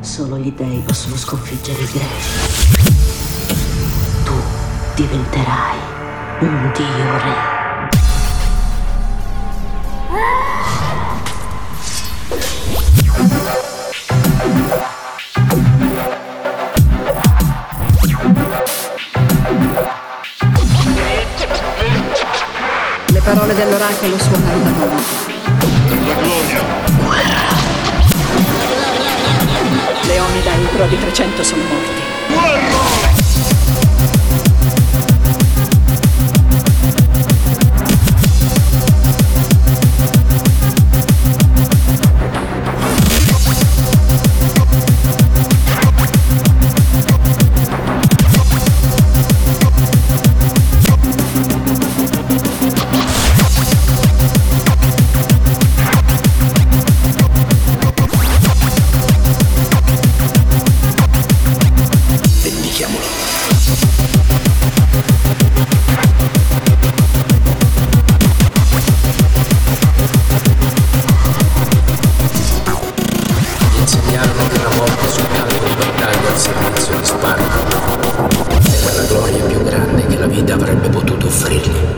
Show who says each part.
Speaker 1: Solo gli dei possono sconfiggere i greci. Tu diventerai un dio re.
Speaker 2: Le parole dell'oracolo suonano da noi.
Speaker 3: La gloria.
Speaker 2: Leonida i prodi 300 sono morti.
Speaker 4: avrebbe potuto offrirgli.